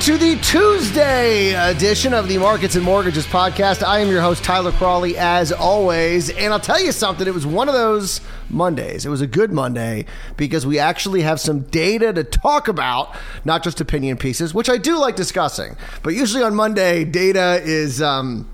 To the Tuesday edition of the Markets and Mortgages podcast. I am your host, Tyler Crawley, as always. And I'll tell you something, it was one of those Mondays. It was a good Monday because we actually have some data to talk about, not just opinion pieces, which I do like discussing. But usually on Monday, data is. Um,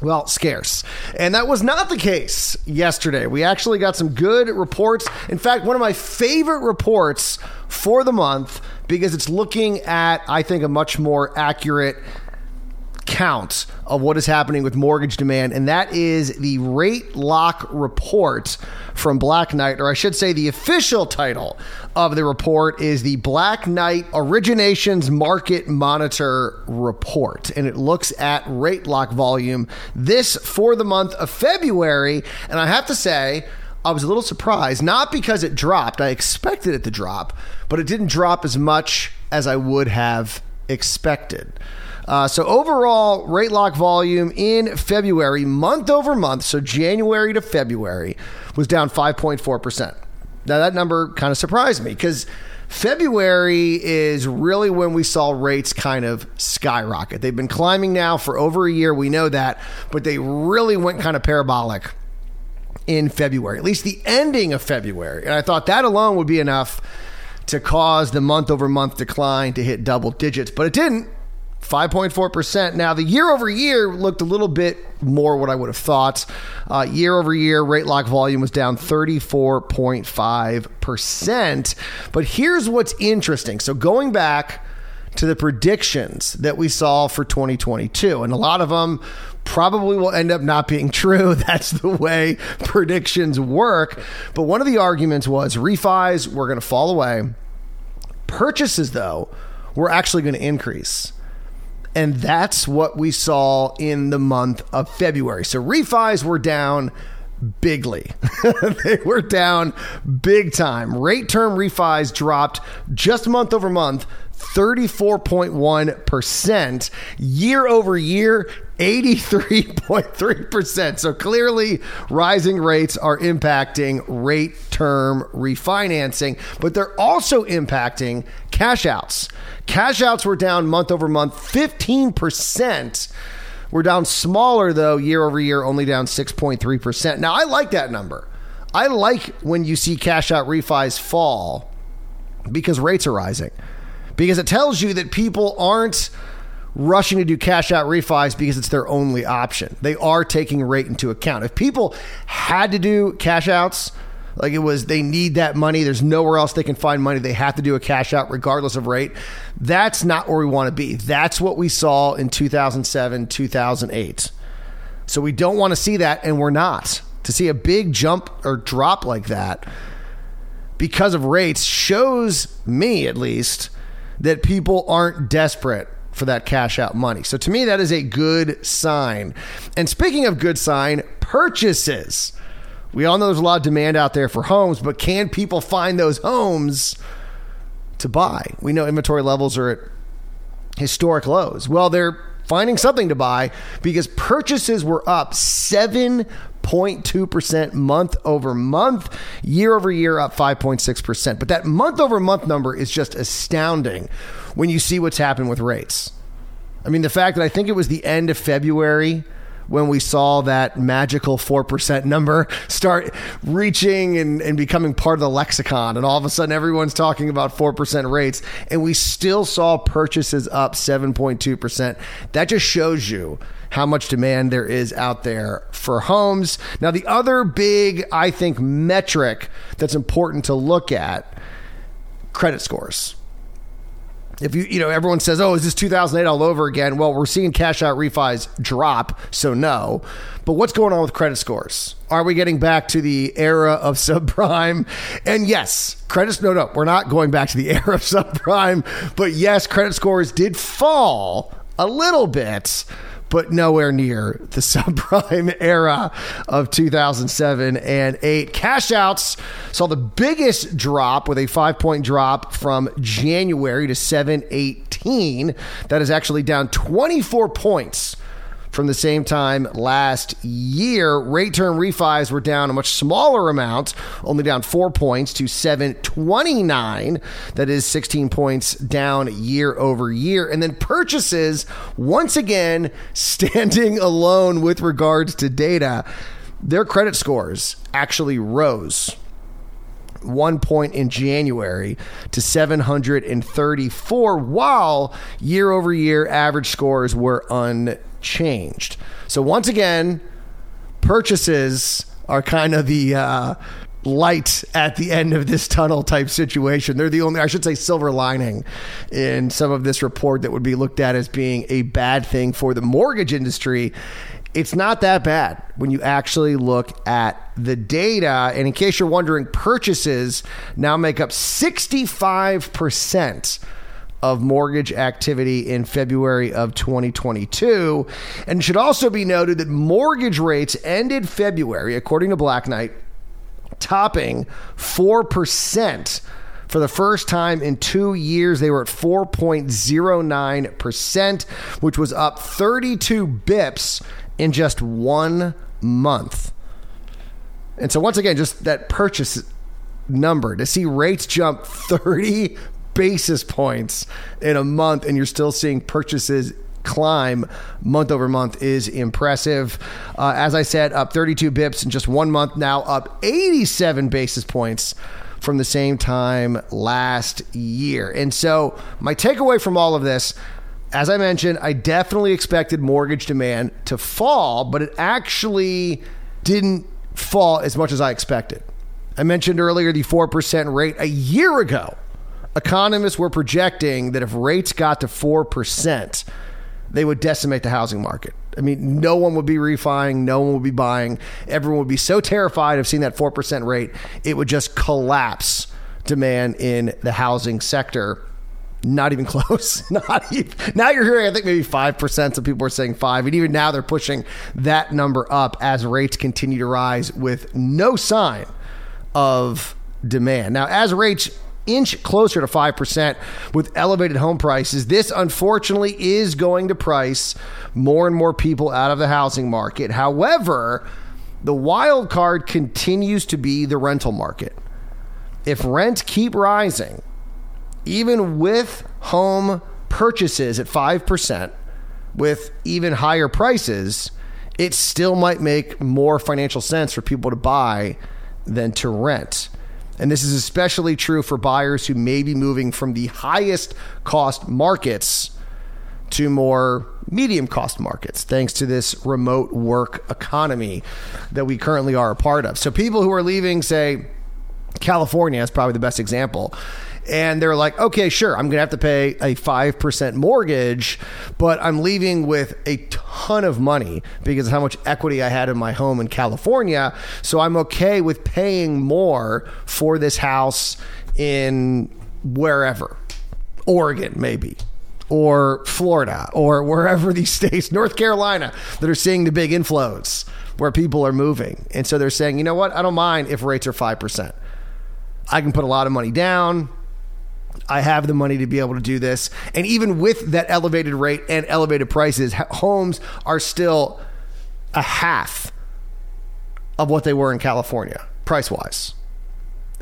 well, scarce. And that was not the case yesterday. We actually got some good reports. In fact, one of my favorite reports for the month because it's looking at, I think, a much more accurate count of what is happening with mortgage demand, and that is the rate lock report from Black Knight, or I should say, the official title of the report is the Black Knight Originations Market Monitor Report, and it looks at rate lock volume this for the month of February. And I have to say, I was a little surprised, not because it dropped. I expected it to drop, but it didn't drop as much as I would have expected. Uh, so overall, rate lock volume in February, month over month, so January to February, was down 5.4%. Now that number kind of surprised me because February is really when we saw rates kind of skyrocket. They've been climbing now for over a year. We know that, but they really went kind of parabolic in February, at least the ending of February. And I thought that alone would be enough to cause the month over month decline to hit double digits, but it didn't. 5.4%. Now, the year over year looked a little bit more what I would have thought. Uh, year over year, rate lock volume was down 34.5%. But here's what's interesting. So, going back to the predictions that we saw for 2022, and a lot of them probably will end up not being true. That's the way predictions work. But one of the arguments was refis were going to fall away. Purchases, though, were actually going to increase. And that's what we saw in the month of February. So refis were down bigly. they were down big time. Rate term refis dropped just month over month 34.1%. Year over year, 83.3%. So clearly, rising rates are impacting rate term refinancing, but they're also impacting cash outs. Cash outs were down month over month 15%. We're down smaller though, year over year, only down 6.3%. Now, I like that number. I like when you see cash out refis fall because rates are rising. Because it tells you that people aren't rushing to do cash out refis because it's their only option. They are taking rate into account. If people had to do cash outs, like it was they need that money, there's nowhere else they can find money, they have to do a cash out regardless of rate. That's not where we want to be. That's what we saw in 2007, 2008. So we don't want to see that and we're not. To see a big jump or drop like that because of rates shows me at least that people aren't desperate for that cash out money. So to me, that is a good sign. And speaking of good sign, purchases. We all know there's a lot of demand out there for homes, but can people find those homes to buy? We know inventory levels are at historic lows. Well, they're finding something to buy because purchases were up 7.2% month over month, year over year up 5.6%. But that month over month number is just astounding when you see what's happened with rates. I mean, the fact that I think it was the end of February when we saw that magical 4% number start reaching and, and becoming part of the lexicon. And all of a sudden, everyone's talking about 4% rates. And we still saw purchases up 7.2%. That just shows you how much demand there is out there for homes. Now, the other big, I think, metric that's important to look at credit scores if you you know everyone says oh is this 2008 all over again? Well we're seeing cash out refis drop so no. But what's going on with credit scores? Are we getting back to the era of subprime? And yes credit no no we're not going back to the era of subprime but yes credit scores did fall a little bit but nowhere near the subprime era of 2007 and 8. Cash outs saw the biggest drop with a five point drop from January to 718. That is actually down 24 points from the same time last year. Rate term refis were down a much smaller amount, only down four points to 729. That is 16 points down year over year. And then purchases, once again, standing alone with regards to data, their credit scores actually rose one point in January to 734, while year over year average scores were unchanged. So, once again, purchases are kind of the uh, light at the end of this tunnel type situation. They're the only, I should say, silver lining in some of this report that would be looked at as being a bad thing for the mortgage industry it's not that bad when you actually look at the data. And in case you're wondering, purchases now make up 65% of mortgage activity in February of 2022. And it should also be noted that mortgage rates ended February, according to Black Knight, topping 4%. For the first time in two years, they were at 4.09%, which was up 32 bips in just one month. And so, once again, just that purchase number to see rates jump 30 basis points in a month and you're still seeing purchases climb month over month is impressive. Uh, as I said, up 32 bips in just one month, now up 87 basis points from the same time last year. And so, my takeaway from all of this as I mentioned, I definitely expected mortgage demand to fall, but it actually didn't fall as much as I expected. I mentioned earlier the 4% rate. A year ago, economists were projecting that if rates got to 4%, they would decimate the housing market. I mean, no one would be refining, no one would be buying. Everyone would be so terrified of seeing that 4% rate, it would just collapse demand in the housing sector. Not even close. Not even. Now you're hearing, I think maybe 5%. Some people are saying 5 And even now they're pushing that number up as rates continue to rise with no sign of demand. Now, as rates inch closer to 5% with elevated home prices, this unfortunately is going to price more and more people out of the housing market. However, the wild card continues to be the rental market. If rents keep rising, even with home purchases at 5%, with even higher prices, it still might make more financial sense for people to buy than to rent. And this is especially true for buyers who may be moving from the highest cost markets to more medium cost markets, thanks to this remote work economy that we currently are a part of. So, people who are leaving, say, California is probably the best example and they're like, okay, sure, I'm going to have to pay a 5% mortgage, but I'm leaving with a ton of money because of how much equity I had in my home in California. So I'm okay with paying more for this house in wherever, Oregon, maybe. Or Florida, or wherever these states, North Carolina, that are seeing the big inflows where people are moving. And so they're saying, you know what? I don't mind if rates are 5%. I can put a lot of money down. I have the money to be able to do this. And even with that elevated rate and elevated prices, homes are still a half of what they were in California, price wise.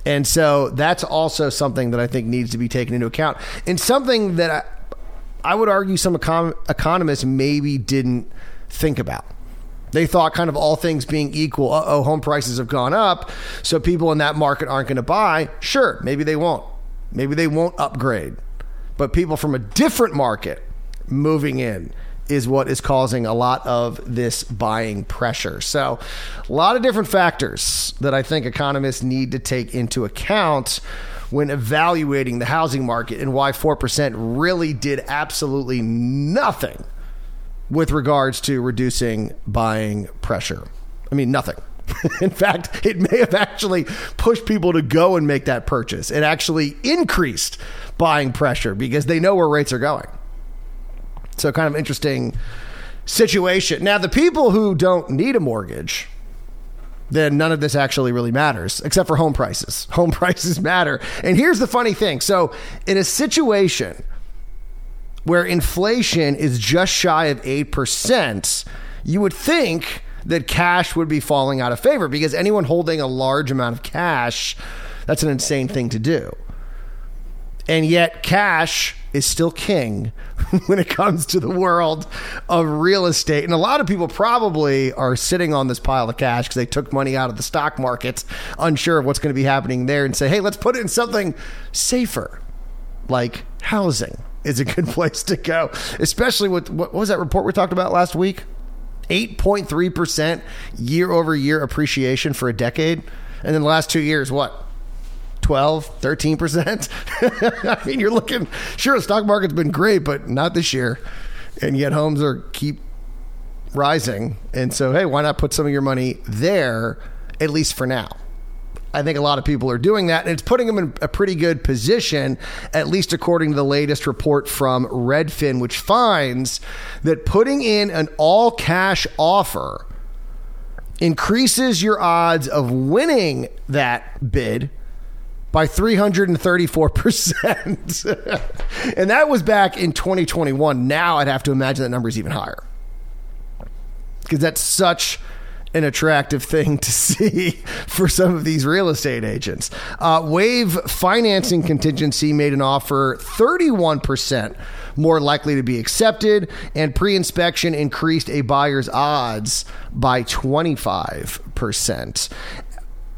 And so that's also something that I think needs to be taken into account. And something that I, I would argue some econ- economists maybe didn't think about. They thought, kind of all things being equal, oh, home prices have gone up, so people in that market aren't going to buy. Sure, maybe they won't. Maybe they won't upgrade, but people from a different market moving in is what is causing a lot of this buying pressure. So, a lot of different factors that I think economists need to take into account when evaluating the housing market and why 4% really did absolutely nothing with regards to reducing buying pressure. I mean, nothing. In fact, it may have actually pushed people to go and make that purchase. It actually increased buying pressure because they know where rates are going. So, kind of interesting situation. Now, the people who don't need a mortgage, then none of this actually really matters, except for home prices. Home prices matter. And here's the funny thing so, in a situation where inflation is just shy of 8%, you would think that cash would be falling out of favor because anyone holding a large amount of cash, that's an insane thing to do. And yet, cash is still king when it comes to the world of real estate. And a lot of people probably are sitting on this pile of cash because they took money out of the stock market, unsure of what's going to be happening there, and say, hey, let's put it in something safer, like housing is a good place to go, especially with what was that report we talked about last week? 8.3% year over year appreciation for a decade. And then the last two years, what? 12, 13%. I mean, you're looking, sure, the stock market's been great, but not this year. And yet homes are keep rising. And so, hey, why not put some of your money there, at least for now? I think a lot of people are doing that, and it's putting them in a pretty good position, at least according to the latest report from Redfin, which finds that putting in an all cash offer increases your odds of winning that bid by 334%. and that was back in 2021. Now I'd have to imagine that number is even higher. Because that's such an attractive thing to see for some of these real estate agents. Uh, Waive Financing Contingency made an offer 31% more likely to be accepted, and pre inspection increased a buyer's odds by 25%.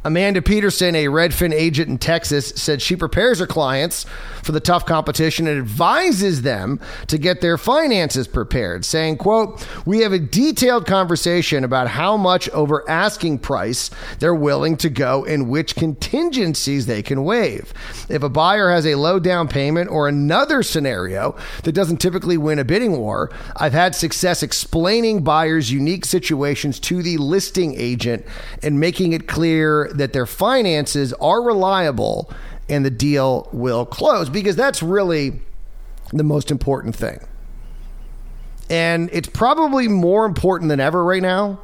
Amanda Peterson, a Redfin agent in Texas, said she prepares her clients for the tough competition and advises them to get their finances prepared, saying, quote, "We have a detailed conversation about how much over asking price they're willing to go and which contingencies they can waive. If a buyer has a low down payment or another scenario that doesn't typically win a bidding war, I've had success explaining buyers' unique situations to the listing agent and making it clear that their finances are reliable and the deal will close because that's really the most important thing. And it's probably more important than ever right now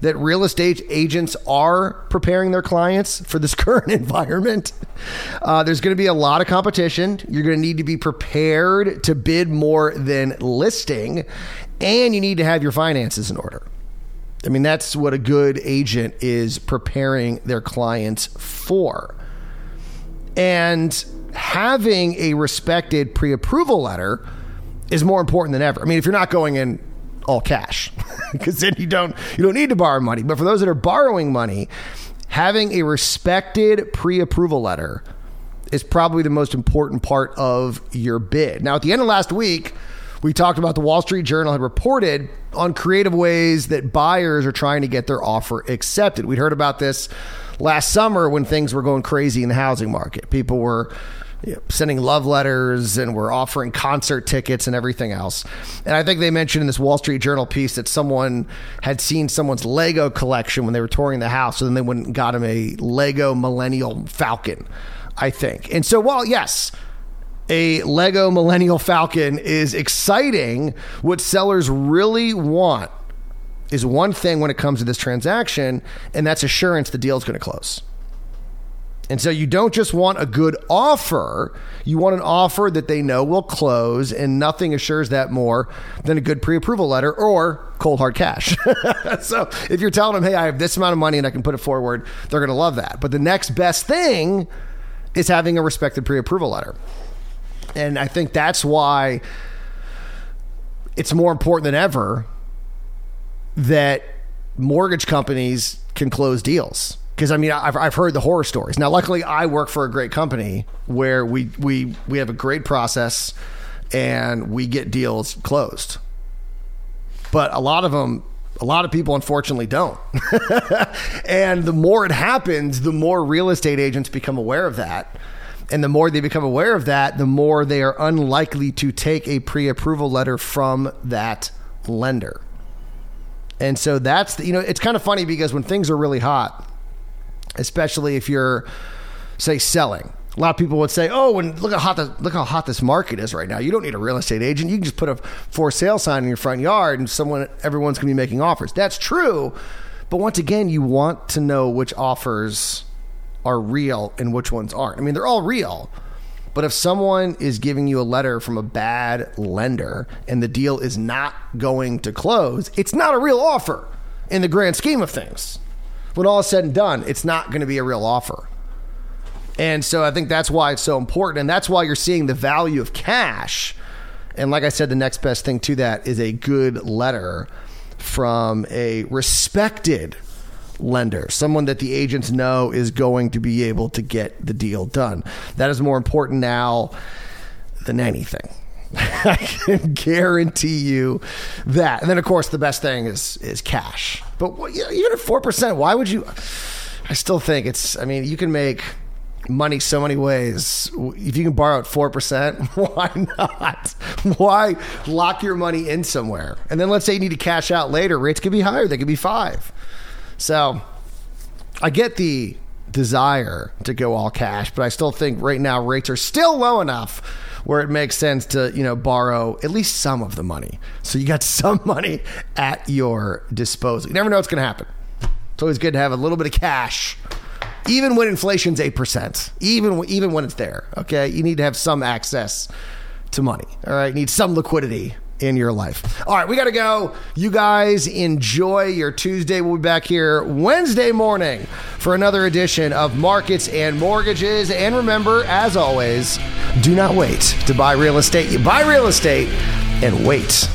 that real estate agents are preparing their clients for this current environment. Uh, there's going to be a lot of competition. You're going to need to be prepared to bid more than listing, and you need to have your finances in order. I mean, that's what a good agent is preparing their clients for. And having a respected pre approval letter is more important than ever. I mean, if you're not going in all cash, because then you don't you don't need to borrow money. But for those that are borrowing money, having a respected pre-approval letter is probably the most important part of your bid. Now, at the end of last week, we talked about the Wall Street Journal had reported on creative ways that buyers are trying to get their offer accepted. We'd heard about this last summer when things were going crazy in the housing market. People were you know, sending love letters and were offering concert tickets and everything else. And I think they mentioned in this Wall Street Journal piece that someone had seen someone's Lego collection when they were touring the house, and then they went and got him a Lego Millennial Falcon, I think. And so, while yes, a Lego Millennial Falcon is exciting. What sellers really want is one thing when it comes to this transaction, and that's assurance the deal is going to close. And so you don't just want a good offer, you want an offer that they know will close, and nothing assures that more than a good pre approval letter or cold hard cash. so if you're telling them, hey, I have this amount of money and I can put it forward, they're going to love that. But the next best thing is having a respected pre approval letter. And I think that's why it's more important than ever that mortgage companies can close deals. Because I mean, I've, I've heard the horror stories. Now, luckily, I work for a great company where we we we have a great process and we get deals closed. But a lot of them, a lot of people, unfortunately, don't. and the more it happens, the more real estate agents become aware of that and the more they become aware of that, the more they are unlikely to take a pre approval letter from that lender. And so that's, the, you know, it's kind of funny because when things are really hot, especially if you're, say, selling, a lot of people would say, "Oh, and look how hot look how hot this market is right now. You don't need a real estate agent. You can just put a for sale sign in your front yard, and someone everyone's going to be making offers." That's true, but once again, you want to know which offers are real and which ones aren't. I mean, they're all real, But if someone is giving you a letter from a bad lender and the deal is not going to close, it's not a real offer in the grand scheme of things. When all is said and done, it's not going to be a real offer. And so I think that's why it's so important. And that's why you're seeing the value of cash. And like I said, the next best thing to that is a good letter from a respected lender, someone that the agents know is going to be able to get the deal done. That is more important now than anything. I can guarantee you that. And then, of course, the best thing is is cash. But even at four percent, why would you? I still think it's. I mean, you can make money so many ways. If you can borrow at 4%, why not? Why lock your money in somewhere? And then let's say you need to cash out later, rates could be higher, they could be 5. So, I get the desire to go all cash, but I still think right now rates are still low enough where it makes sense to, you know, borrow at least some of the money. So you got some money at your disposal. You never know what's going to happen. It's always good to have a little bit of cash even when inflation's 8%, even, even when it's there, okay? You need to have some access to money, all right? You need some liquidity in your life. All right, we got to go. You guys enjoy your Tuesday. We'll be back here Wednesday morning for another edition of Markets and Mortgages. And remember, as always, do not wait to buy real estate. You buy real estate and wait